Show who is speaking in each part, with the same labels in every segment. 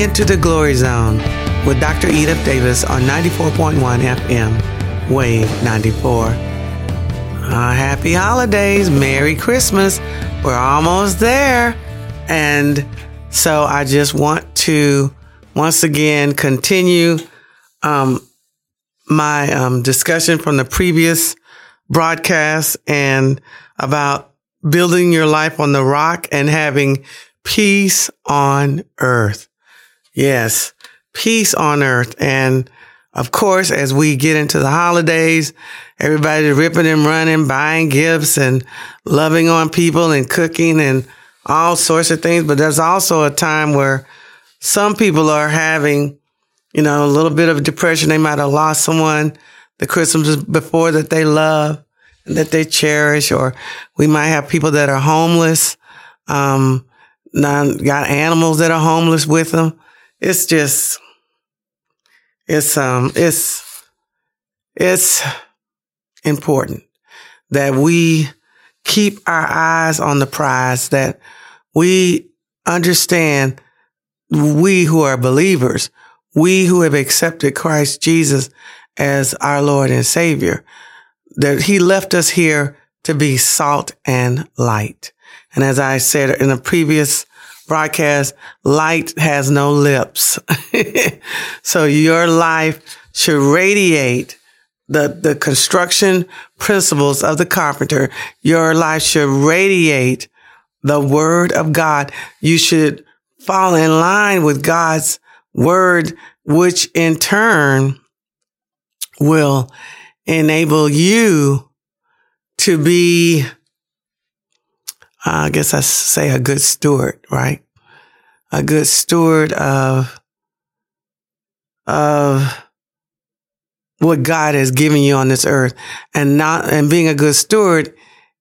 Speaker 1: to Enter the Glory Zone with Dr. Edith Davis on 94.1 FM, Wave 94. Uh, happy holidays, Merry Christmas. We're almost there. And so I just want to once again continue um, my um, discussion from the previous broadcast and about building your life on the rock and having peace on earth. Yes, peace on earth. And of course, as we get into the holidays, everybody's ripping and running, buying gifts and loving on people and cooking and all sorts of things. But there's also a time where some people are having, you know, a little bit of depression. They might have lost someone the Christmas before that they love and that they cherish, or we might have people that are homeless, um, got animals that are homeless with them. It's just, it's, um, it's, it's important that we keep our eyes on the prize, that we understand we who are believers, we who have accepted Christ Jesus as our Lord and Savior, that He left us here to be salt and light. And as I said in a previous broadcast, light has no lips. so your life should radiate the, the construction principles of the carpenter. Your life should radiate the word of God. You should fall in line with God's word, which in turn will enable you to be, I guess I say a good steward, right? A good steward of, of what God has given you on this earth and not, and being a good steward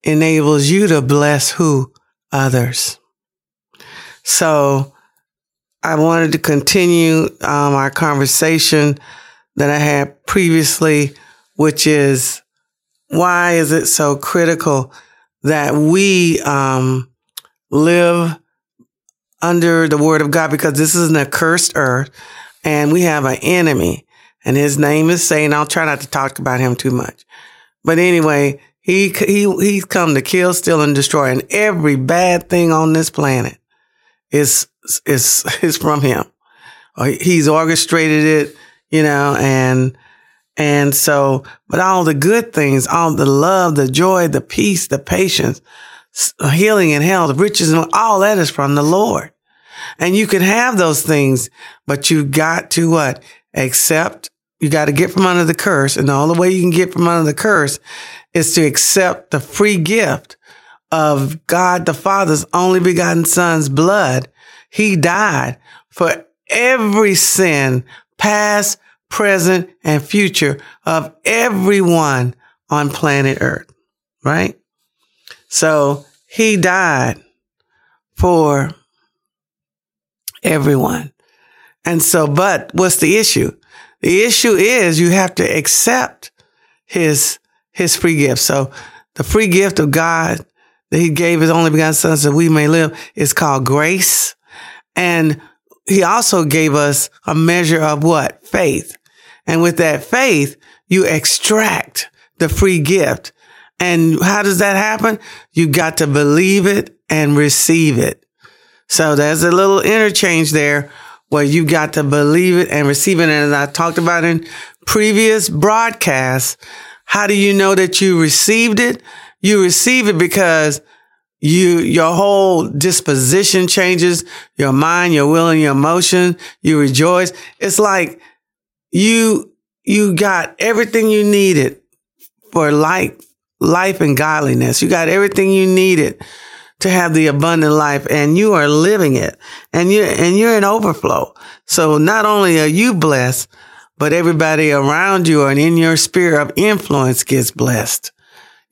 Speaker 1: enables you to bless who? Others. So I wanted to continue um, our conversation that I had previously, which is why is it so critical that we um, live under the word of God? Because this is an accursed earth and we have an enemy and his name is Satan. I'll try not to talk about him too much. But anyway, he, he, he's come to kill, steal, and destroy. And every bad thing on this planet is is is from him. He's orchestrated it, you know, and and so, but all the good things, all the love, the joy, the peace, the patience, healing and health, riches, and all that is from the Lord. And you can have those things, but you got to what? Accept. You got to get from under the curse. And the only way you can get from under the curse is to accept the free gift of God the Father's only begotten son's blood he died for every sin, past, present, and future of everyone on planet earth, right? So he died for everyone. And so, but what's the issue? The issue is you have to accept his, his free gift. So the free gift of God that he gave his only begotten son so we may live is called grace. And he also gave us a measure of what? Faith. And with that faith, you extract the free gift. And how does that happen? You got to believe it and receive it. So there's a little interchange there where you got to believe it and receive it. And as I talked about in previous broadcasts, how do you know that you received it? You receive it because you, your whole disposition changes, your mind, your will and your emotion. You rejoice. It's like you, you got everything you needed for life, life and godliness. You got everything you needed to have the abundant life and you are living it and you, and you're in overflow. So not only are you blessed, but everybody around you and in your sphere of influence gets blessed.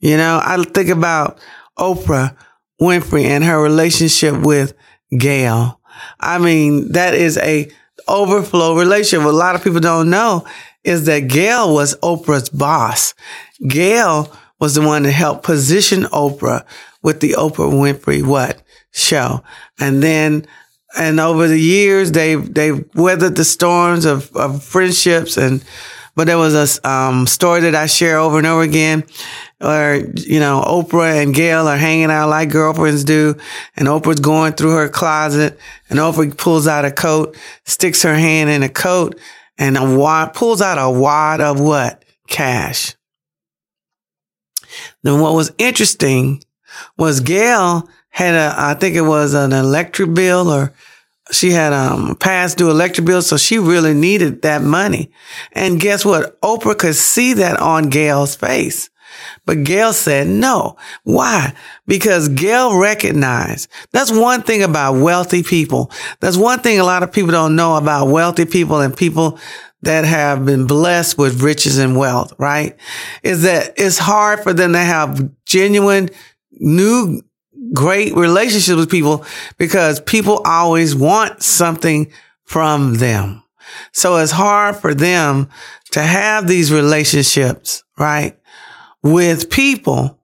Speaker 1: You know, I think about Oprah Winfrey and her relationship with Gayle. I mean, that is a overflow relationship. What a lot of people don't know is that Gayle was Oprah's boss. Gayle was the one that helped position Oprah with the Oprah Winfrey what show. And then and over the years they've they've weathered the storms of, of friendships and but there was a um, story that I share over and over again where you know Oprah and Gayle are hanging out like girlfriends do and Oprah's going through her closet and Oprah pulls out a coat sticks her hand in a coat and a wad, pulls out a wad of what? Cash. Then what was interesting was Gayle had a, I think it was an electric bill or she had um due electric bills, so she really needed that money. And guess what? Oprah could see that on Gayle's face. But Gayle said no. Why? Because Gayle recognized that's one thing about wealthy people. That's one thing a lot of people don't know about wealthy people and people that have been blessed with riches and wealth, right? Is that it's hard for them to have genuine new great relationships with people because people always want something from them. So it's hard for them to have these relationships, right? With people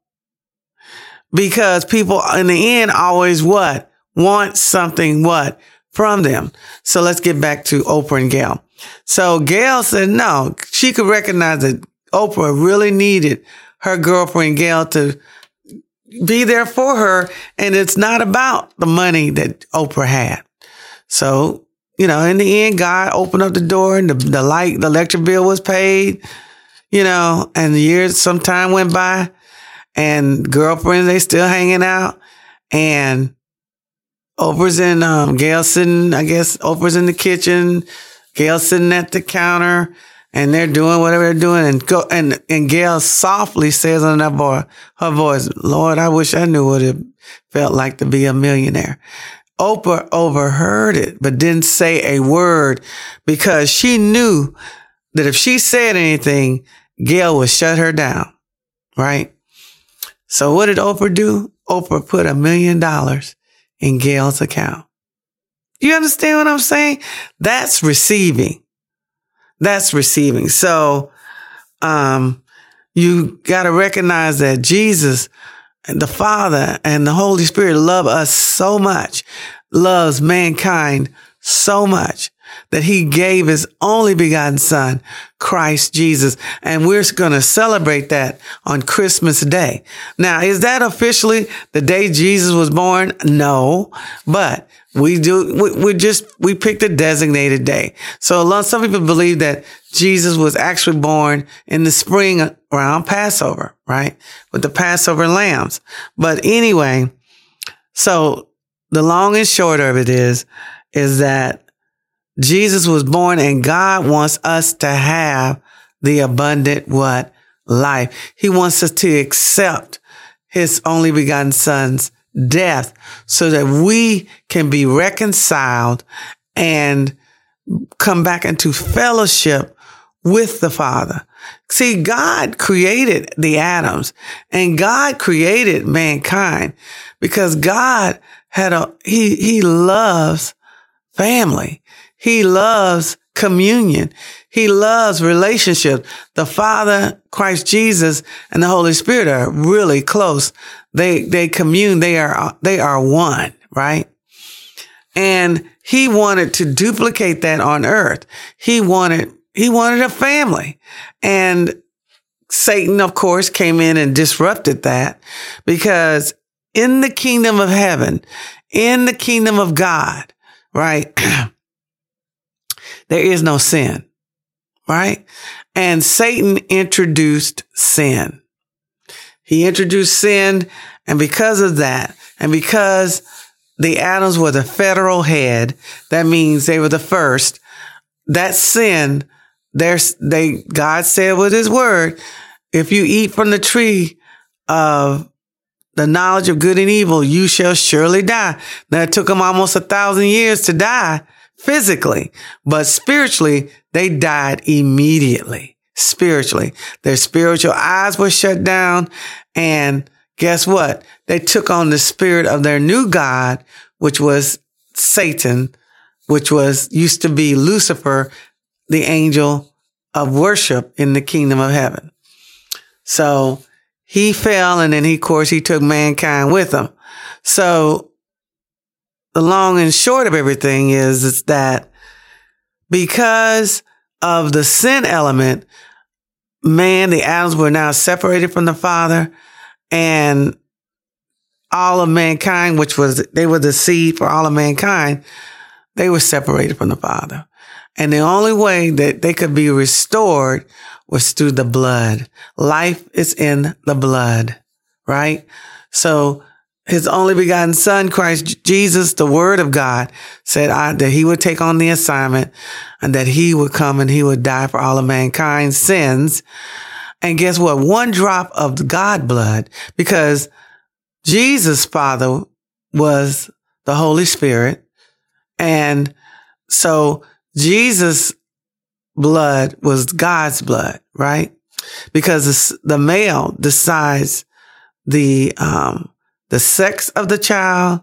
Speaker 1: because people in the end always what? Want something what? From them. So let's get back to Oprah and Gayle. So Gayle said no, she could recognize that Oprah really needed her girlfriend Gayle to be there for her. And it's not about the money that Oprah had. So, you know, in the end, God opened up the door and the, the light, the electric bill was paid, you know, and the years, some time went by and girlfriends, they still hanging out and Oprah's in, um, Gayle sitting, I guess Oprah's in the kitchen, Gayle sitting at the counter and they're doing whatever they're doing and go and and Gayle softly says on that boy her voice, Lord, I wish I knew what it felt like to be a millionaire. Oprah overheard it, but didn't say a word because she knew that if she said anything, Gayle would shut her down. Right? So what did Oprah do? Oprah put a million dollars in Gayle's account. You understand what I'm saying? That's receiving. That's receiving. So, um, you got to recognize that Jesus the Father and the Holy Spirit love us so much, loves mankind so much that he gave his only begotten son, Christ Jesus. And we're going to celebrate that on Christmas Day. Now, is that officially the day Jesus was born? No, but we do, we, we just, we picked a designated day. So a lot, some people believe that Jesus was actually born in the spring around Passover, right? With the Passover lambs. But anyway, so the long and short of it is, is that Jesus was born and God wants us to have the abundant what? Life. He wants us to accept his only begotten son's death so that we can be reconciled and come back into fellowship with the Father. See, God created the Adams and God created mankind because God had a, he, he loves family. He loves communion. He loves relationship. The Father, Christ Jesus, and the Holy Spirit are really close. They, they commune. They are, they are one, right? And he wanted to duplicate that on earth. He wanted, he wanted a family and Satan, of course, came in and disrupted that because in the kingdom of heaven, in the kingdom of God, right? there is no sin, right? And Satan introduced sin. He introduced sin. And because of that, and because the Adams were the federal head, that means they were the first, that sin, there's, they, God said with his word, if you eat from the tree of the knowledge of good and evil, you shall surely die. Now it took them almost a thousand years to die physically, but spiritually, they died immediately. Spiritually, their spiritual eyes were shut down. And guess what? They took on the spirit of their new God, which was Satan, which was used to be Lucifer, the angel of worship in the kingdom of heaven. So he fell and then he, of course, he took mankind with him. So the long and short of everything is, is that because of the sin element, man, the Adams were now separated from the Father and all of mankind, which was, they were the seed for all of mankind, they were separated from the Father. And the only way that they could be restored was through the blood. Life is in the blood, right? So his only begotten son, Christ Jesus, the word of God said I, that he would take on the assignment and that he would come and he would die for all of mankind's sins. And guess what? One drop of God blood, because Jesus' father was the Holy Spirit. And so Jesus' blood was God's blood, right? Because the male decides the, um, the sex of the child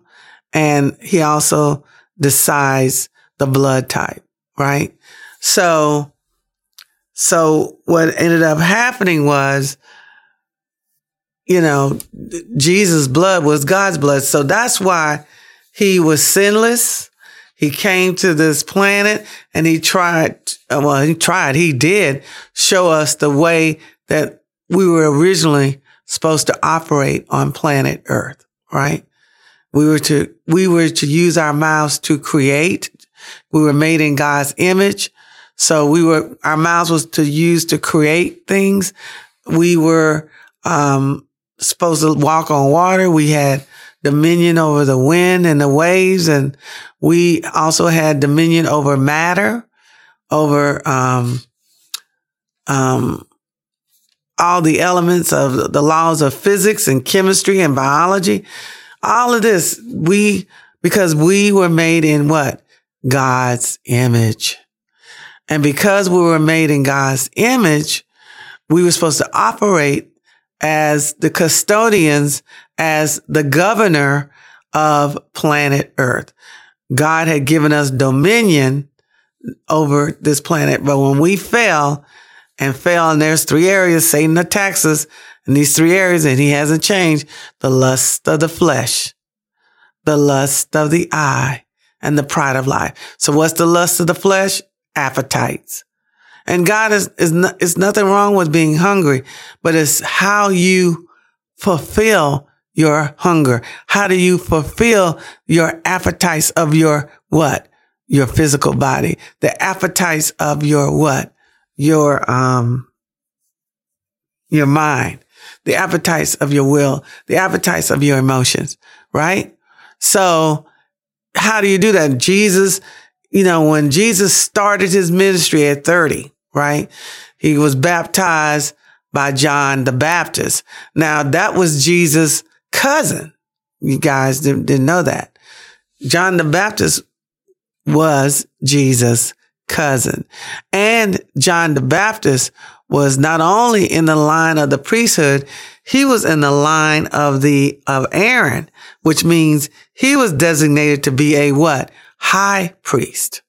Speaker 1: and he also decides the blood type, right? So, so what ended up happening was, you know, Jesus' blood was God's blood. So that's why he was sinless. He came to this planet and he tried, well, he tried, he did show us the way that we were originally supposed to operate on planet Earth, right? We were to, we were to use our mouths to create. We were made in God's image. So we were, our mouths was to use to create things. We were, um, supposed to walk on water. We had dominion over the wind and the waves. And we also had dominion over matter, over, um, um, all the elements of the laws of physics and chemistry and biology. All of this, we, because we were made in what? God's image. And because we were made in God's image, we were supposed to operate as the custodians, as the governor of planet Earth. God had given us dominion over this planet. But when we fell, and fell. And there's three areas Satan attacks us in these three areas, and he hasn't changed the lust of the flesh, the lust of the eye, and the pride of life. So what's the lust of the flesh? Appetites. And God is, is, no, it's nothing wrong with being hungry, but it's how you fulfill your hunger. How do you fulfill your appetites of your what? Your physical body, the appetites of your what? Your, um, your mind, the appetites of your will, the appetites of your emotions, right? So how do you do that? Jesus, you know, when Jesus started his ministry at 30, right? He was baptized by John the Baptist. Now that was Jesus' cousin. You guys didn't, didn't know that. John the Baptist was Jesus' cousin. And John the Baptist was not only in the line of the priesthood, he was in the line of the, of Aaron, which means he was designated to be a what? High priest.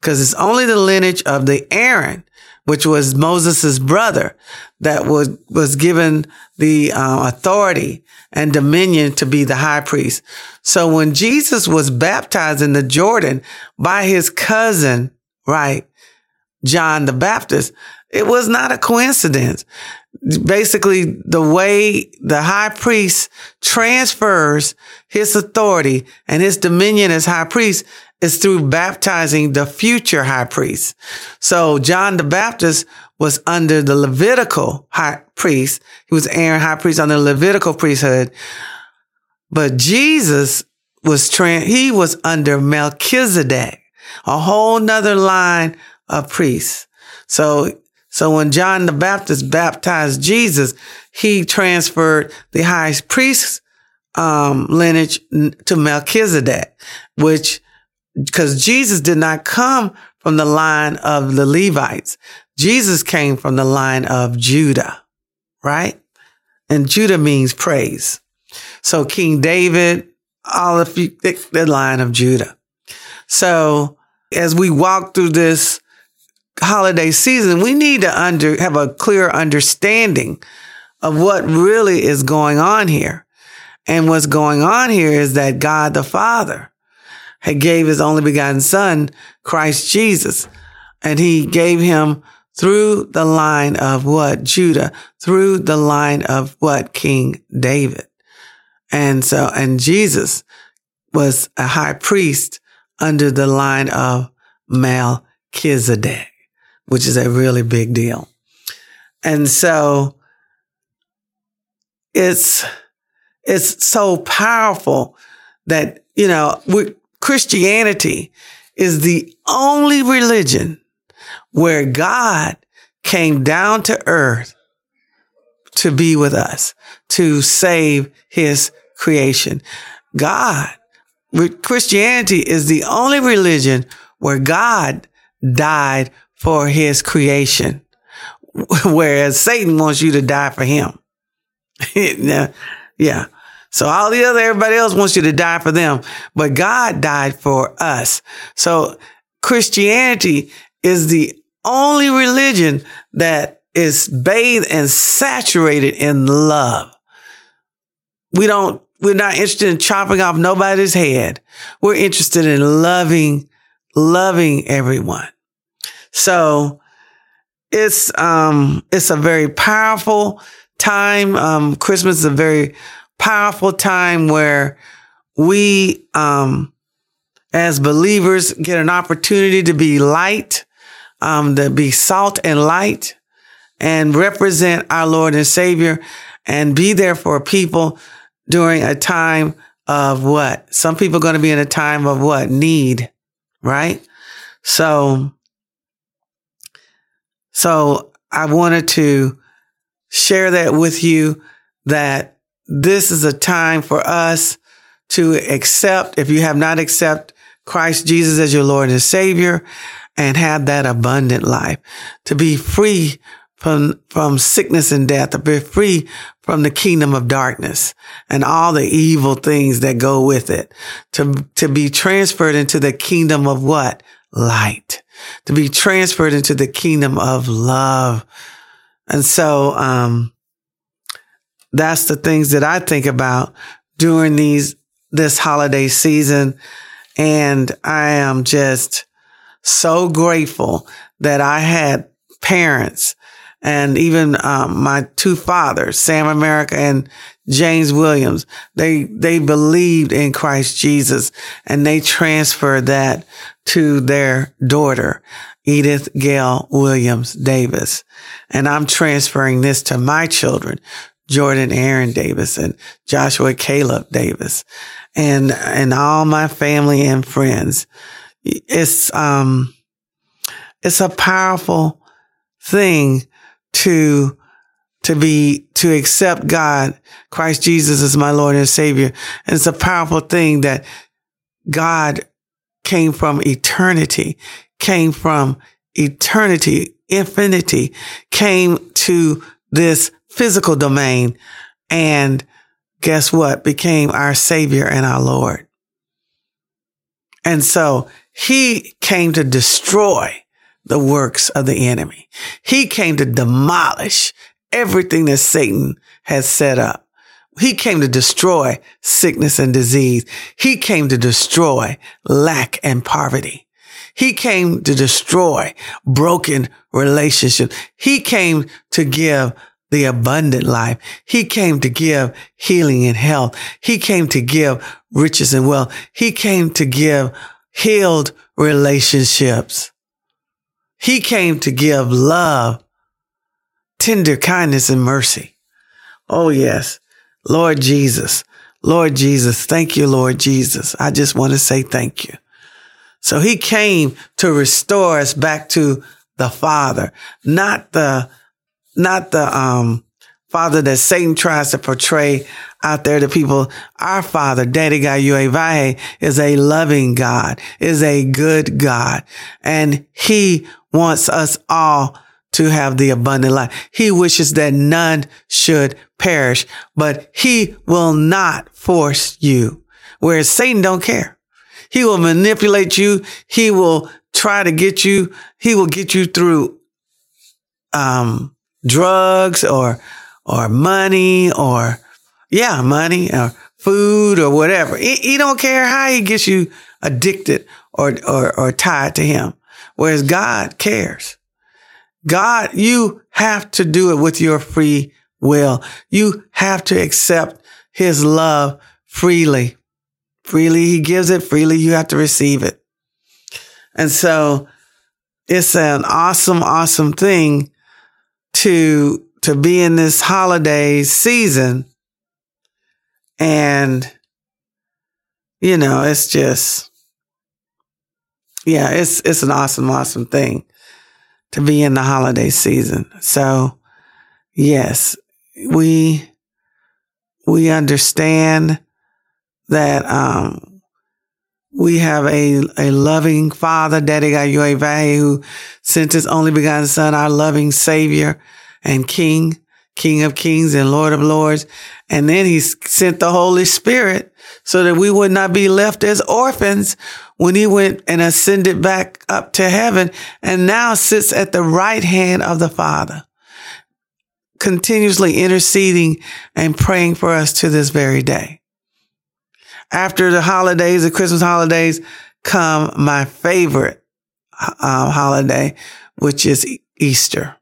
Speaker 1: Cause it's only the lineage of the Aaron, which was Moses' brother that was, was given the uh, authority and dominion to be the high priest. So when Jesus was baptized in the Jordan by his cousin, right? John the Baptist. It was not a coincidence. Basically, the way the high priest transfers his authority and his dominion as high priest is through baptizing the future high priest. So John the Baptist was under the Levitical high priest. He was Aaron high priest under the Levitical priesthood. But Jesus was, trans. he was under Melchizedek a whole nother line of priests. So, so when John the Baptist baptized Jesus, he transferred the high priest's um, lineage to Melchizedek, which, because Jesus did not come from the line of the Levites. Jesus came from the line of Judah, right? And Judah means praise. So King David, all of the line of Judah. So as we walk through this holiday season, we need to under, have a clear understanding of what really is going on here. And what's going on here is that God the Father had gave his only begotten son, Christ Jesus. And he gave him through the line of what? Judah, through the line of what? King David. And so, and Jesus was a high priest under the line of Melchizedek, which is a really big deal. And so it's, it's so powerful that, you know, Christianity is the only religion where God came down to earth to be with us, to save his creation. God, Christianity is the only religion where God died for his creation, whereas Satan wants you to die for him. yeah. So all the other, everybody else wants you to die for them, but God died for us. So Christianity is the only religion that is bathed and saturated in love. We don't, we're not interested in chopping off nobody's head. We're interested in loving, loving everyone. So it's, um, it's a very powerful time. Um, Christmas is a very powerful time where we, um, as believers get an opportunity to be light, um, to be salt and light and represent our Lord and Savior and be there for people during a time of what? Some people are going to be in a time of what? Need, right? So, so I wanted to share that with you that this is a time for us to accept, if you have not accepted Christ Jesus as your Lord and Savior and have that abundant life, to be free from, from sickness and death, to be free from the kingdom of darkness and all the evil things that go with it, to, to be transferred into the kingdom of what? Light, to be transferred into the kingdom of love. And so, um, that's the things that I think about during these, this holiday season. And I am just so grateful that I had parents and even um, my two fathers, Sam America and James Williams, they they believed in Christ Jesus and they transferred that to their daughter, Edith Gail Williams Davis. And I'm transferring this to my children, Jordan Aaron Davis and Joshua Caleb Davis and, and all my family and friends. It's, um, it's a powerful thing to, to be, to accept God, Christ Jesus as my Lord and Savior. And it's a powerful thing that God came from eternity, came from eternity, infinity, came to this physical domain and guess what? Became our savior and our Lord. And so he came to destroy the works of the enemy. He came to demolish everything that Satan has set up. He came to destroy sickness and disease. He came to destroy lack and poverty. He came to destroy broken relationships. He came to give the abundant life. He came to give healing and health. He came to give riches and wealth. He came to give healed relationships. He came to give love, tender kindness and mercy. Oh, yes. Lord Jesus, Lord Jesus, thank you, Lord Jesus. I just want to say thank you. So he came to restore us back to the Father, not the not the um, father that Satan tries to portray out there to people. Our father, Daddy God Yuevahe, is a loving God, is a good God. And he wants us all to have the abundant life. He wishes that none should perish, but he will not force you. Whereas Satan don't care. He will manipulate you. He will try to get you. He will get you through, um, drugs or, or money or, yeah, money or food or whatever. He, he don't care how he gets you addicted or, or, or tied to him. Whereas God cares. God, you have to do it with your free will. You have to accept his love freely. Freely he gives it, freely you have to receive it. And so it's an awesome, awesome thing to, to be in this holiday season. And, you know, it's just, yeah, it's, it's an awesome, awesome thing to be in the holiday season. So yes, we, we understand that, um, we have a, a loving father, Daddy Gayuevahe, who sent his only begotten son, our loving savior and king, king of kings and lord of lords. And then he sent the Holy Spirit so that we would not be left as orphans when he went and ascended back up to heaven and now sits at the right hand of the Father, continuously interceding and praying for us to this very day. After the holidays, the Christmas holidays, come my favorite uh, holiday, which is Easter.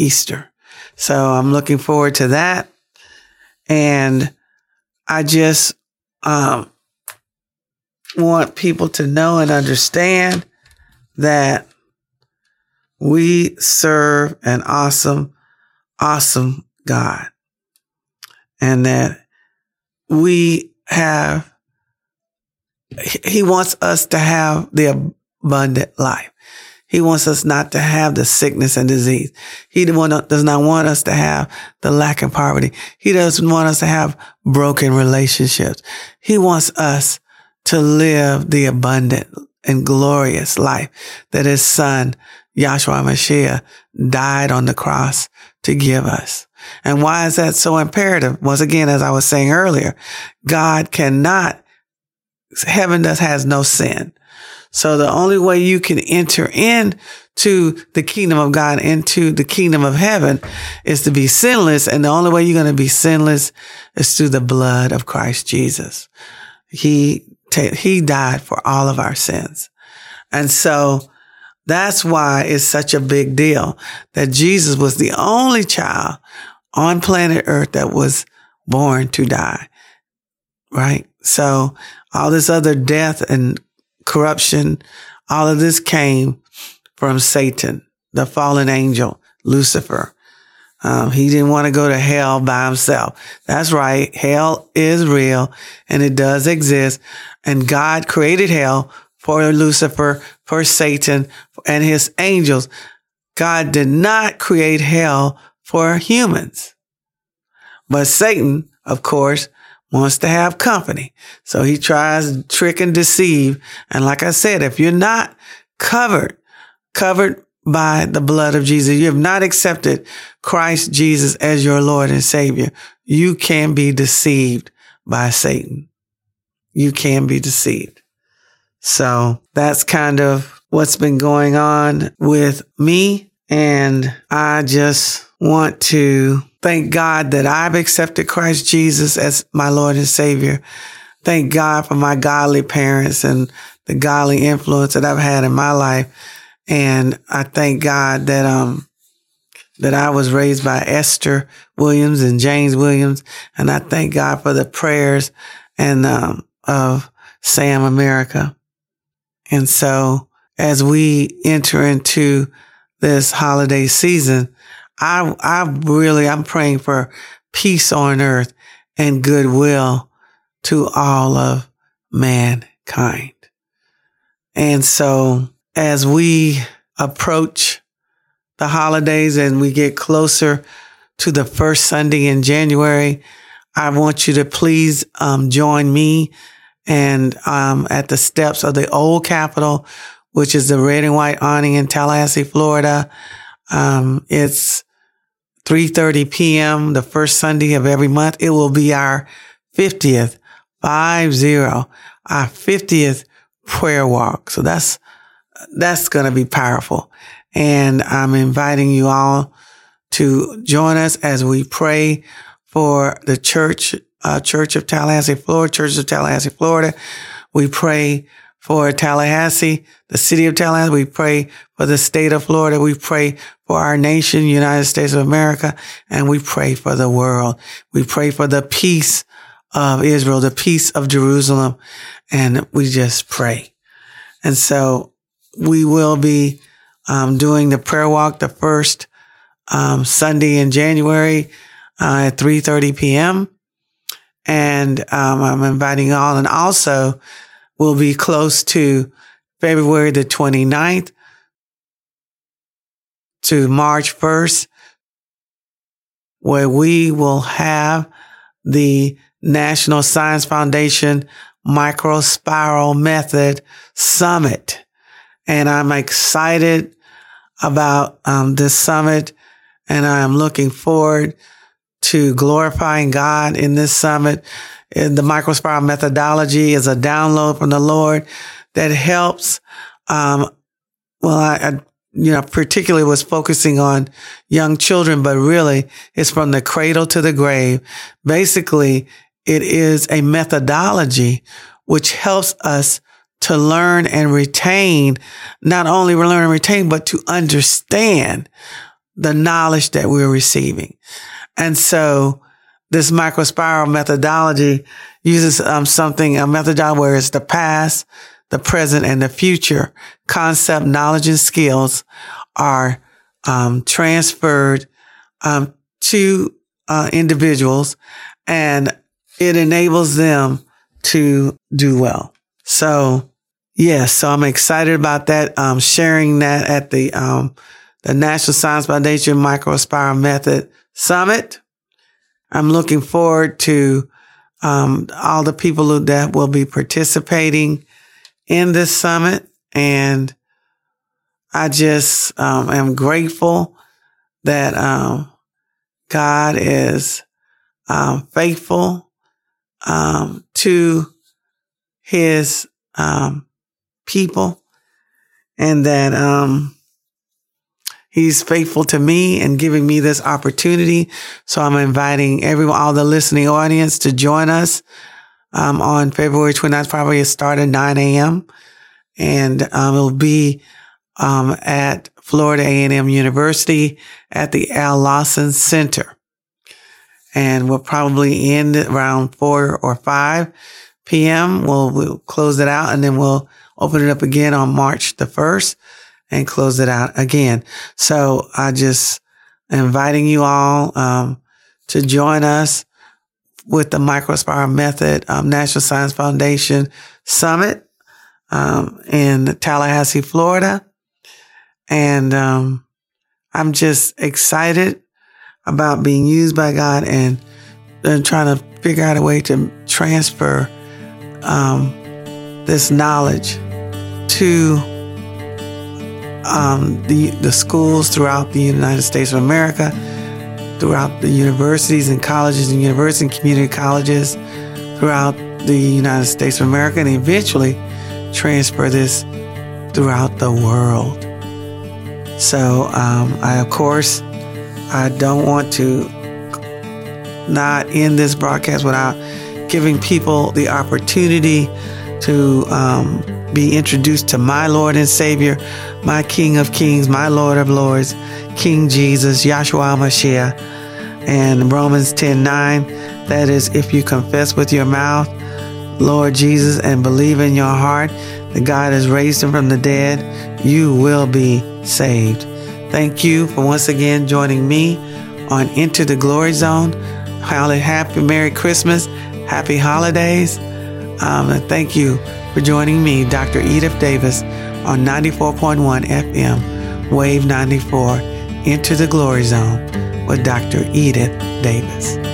Speaker 1: Easter. So I'm looking forward to that. And I just um, want people to know and understand that we serve an awesome, awesome God. And that we have, He wants us to have the abundant life. He wants us not to have the sickness and disease. He does not want us to have the lack and poverty. He doesn't want us to have broken relationships. He wants us to live the abundant and glorious life that his son, Yahshua Mashiach, died on the cross to give us. And why is that so imperative? Once again, as I was saying earlier, God cannot, heaven does has no sin. So the only way you can enter in to the kingdom of God, into the kingdom of heaven is to be sinless. And the only way you're going to be sinless is through the blood of Christ Jesus. He, he died for all of our sins. And so that's why it's such a big deal that Jesus was the only child on planet earth that was born to die. Right. So all this other death and corruption, all of this came from Satan, the fallen angel, Lucifer. Um, he didn't want to go to hell by himself. That's right. Hell is real and it does exist. And God created hell for Lucifer, for Satan and his angels. God did not create hell for humans. But Satan, of course, wants to have company. So he tries to trick and deceive. And like I said, if you're not covered, covered by the blood of Jesus, you have not accepted Christ Jesus as your Lord and Savior, you can be deceived by Satan. You can be deceived. So that's kind of what's been going on with me. And I just want to Thank God that I've accepted Christ Jesus as my Lord and Savior. Thank God for my godly parents and the godly influence that I've had in my life. And I thank God that, um, that I was raised by Esther Williams and James Williams. And I thank God for the prayers and, um, of Sam America. And so as we enter into this holiday season, I, I really, I'm praying for peace on earth and goodwill to all of mankind. And so as we approach the holidays and we get closer to the first Sunday in January, I want you to please um, join me and um, at the steps of the old Capitol, which is the red and white awning in Tallahassee, Florida. Um, it's 3.30 p.m. the first Sunday of every month. It will be our 50th, five zero, our 50th prayer walk. So that's, that's going to be powerful. And I'm inviting you all to join us as we pray for the church, uh, Church of Tallahassee, Florida, Church of Tallahassee, Florida. We pray for Tallahassee, the city of Tallahassee. We pray for the state of Florida. We pray for our nation, United States of America, and we pray for the world. We pray for the peace of Israel, the peace of Jerusalem, and we just pray. And so we will be um, doing the prayer walk the first um, Sunday in January uh, at 3:30 p.m. And um, I'm inviting all, and also will be close to February the 29th to March 1st, where we will have the National Science Foundation Microspiral Method Summit. And I'm excited about um, this summit and I am looking forward to glorifying God in this summit the microspiral methodology is a download from the Lord that helps. Um, well, I, I, you know, particularly was focusing on young children, but really it's from the cradle to the grave. Basically, it is a methodology which helps us to learn and retain, not only learn and retain, but to understand the knowledge that we're receiving. And so this microspiral methodology uses um, something, a methodology where it's the past, the present, and the future concept, knowledge, and skills are um, transferred um, to uh, individuals, and it enables them to do well. So, yes, so I'm excited about that. Um, sharing that at the um, the National Science Foundation Microspiral Method Summit I'm looking forward to um, all the people that will be participating in this summit. And I just um, am grateful that um, God is um, faithful um, to his um, people and that He's faithful to me and giving me this opportunity. So I'm inviting everyone, all the listening audience to join us um, on February 29th. Probably start at 9 a.m. And um, it'll be um, at Florida A&M University at the Al Lawson Center. And we'll probably end around 4 or 5 p.m. We'll, we'll close it out and then we'll open it up again on March the 1st and close it out again. So I just inviting you all um, to join us with the Microspiral Method um, National Science Foundation Summit um, in Tallahassee, Florida. And um, I'm just excited about being used by God and, and trying to figure out a way to transfer um, this knowledge to um, the, the schools throughout the United States of America, throughout the universities and colleges and universities and community colleges throughout the United States of America, and eventually transfer this throughout the world. So, um, I, of course, I don't want to not end this broadcast without giving people the opportunity to um, be introduced to my Lord and Savior, my King of Kings, my Lord of Lords, King Jesus, Yahshua Mashiach. And Romans 10 9, that is, if you confess with your mouth, Lord Jesus, and believe in your heart that God has raised him from the dead, you will be saved. Thank you for once again joining me on Enter the Glory Zone. Happy Merry Christmas, Happy Holidays. Um, thank you for joining me, Dr. Edith Davis, on 94.1 FM, Wave 94, Into the Glory Zone with Dr. Edith Davis.